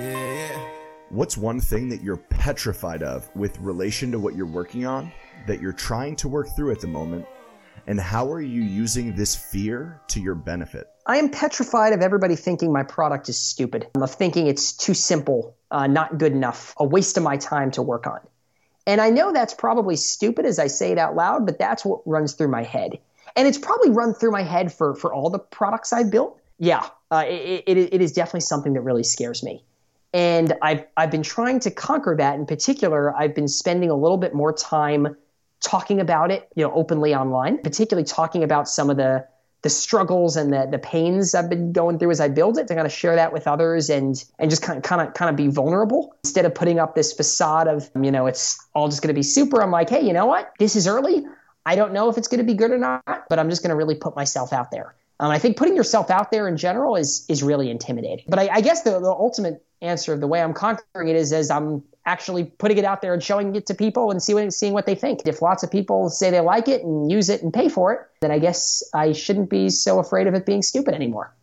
Yeah, yeah. What's one thing that you're petrified of with relation to what you're working on that you're trying to work through at the moment? And how are you using this fear to your benefit? I am petrified of everybody thinking my product is stupid, of thinking it's too simple, uh, not good enough, a waste of my time to work on. And I know that's probably stupid as I say it out loud, but that's what runs through my head. And it's probably run through my head for, for all the products I've built. Yeah, uh, it, it, it is definitely something that really scares me. And I've, I've been trying to conquer that. In particular, I've been spending a little bit more time talking about it, you know, openly online, particularly talking about some of the the struggles and the the pains I've been going through as I build it to kind of share that with others and and just kind of kind of kind of be vulnerable instead of putting up this facade of you know it's all just going to be super. I'm like, hey, you know what? This is early. I don't know if it's going to be good or not, but I'm just going to really put myself out there. Um, I think putting yourself out there in general is is really intimidating. But I, I guess the, the ultimate answer the way I'm conquering it is as I'm actually putting it out there and showing it to people and see seeing what they think. If lots of people say they like it and use it and pay for it, then I guess I shouldn't be so afraid of it being stupid anymore.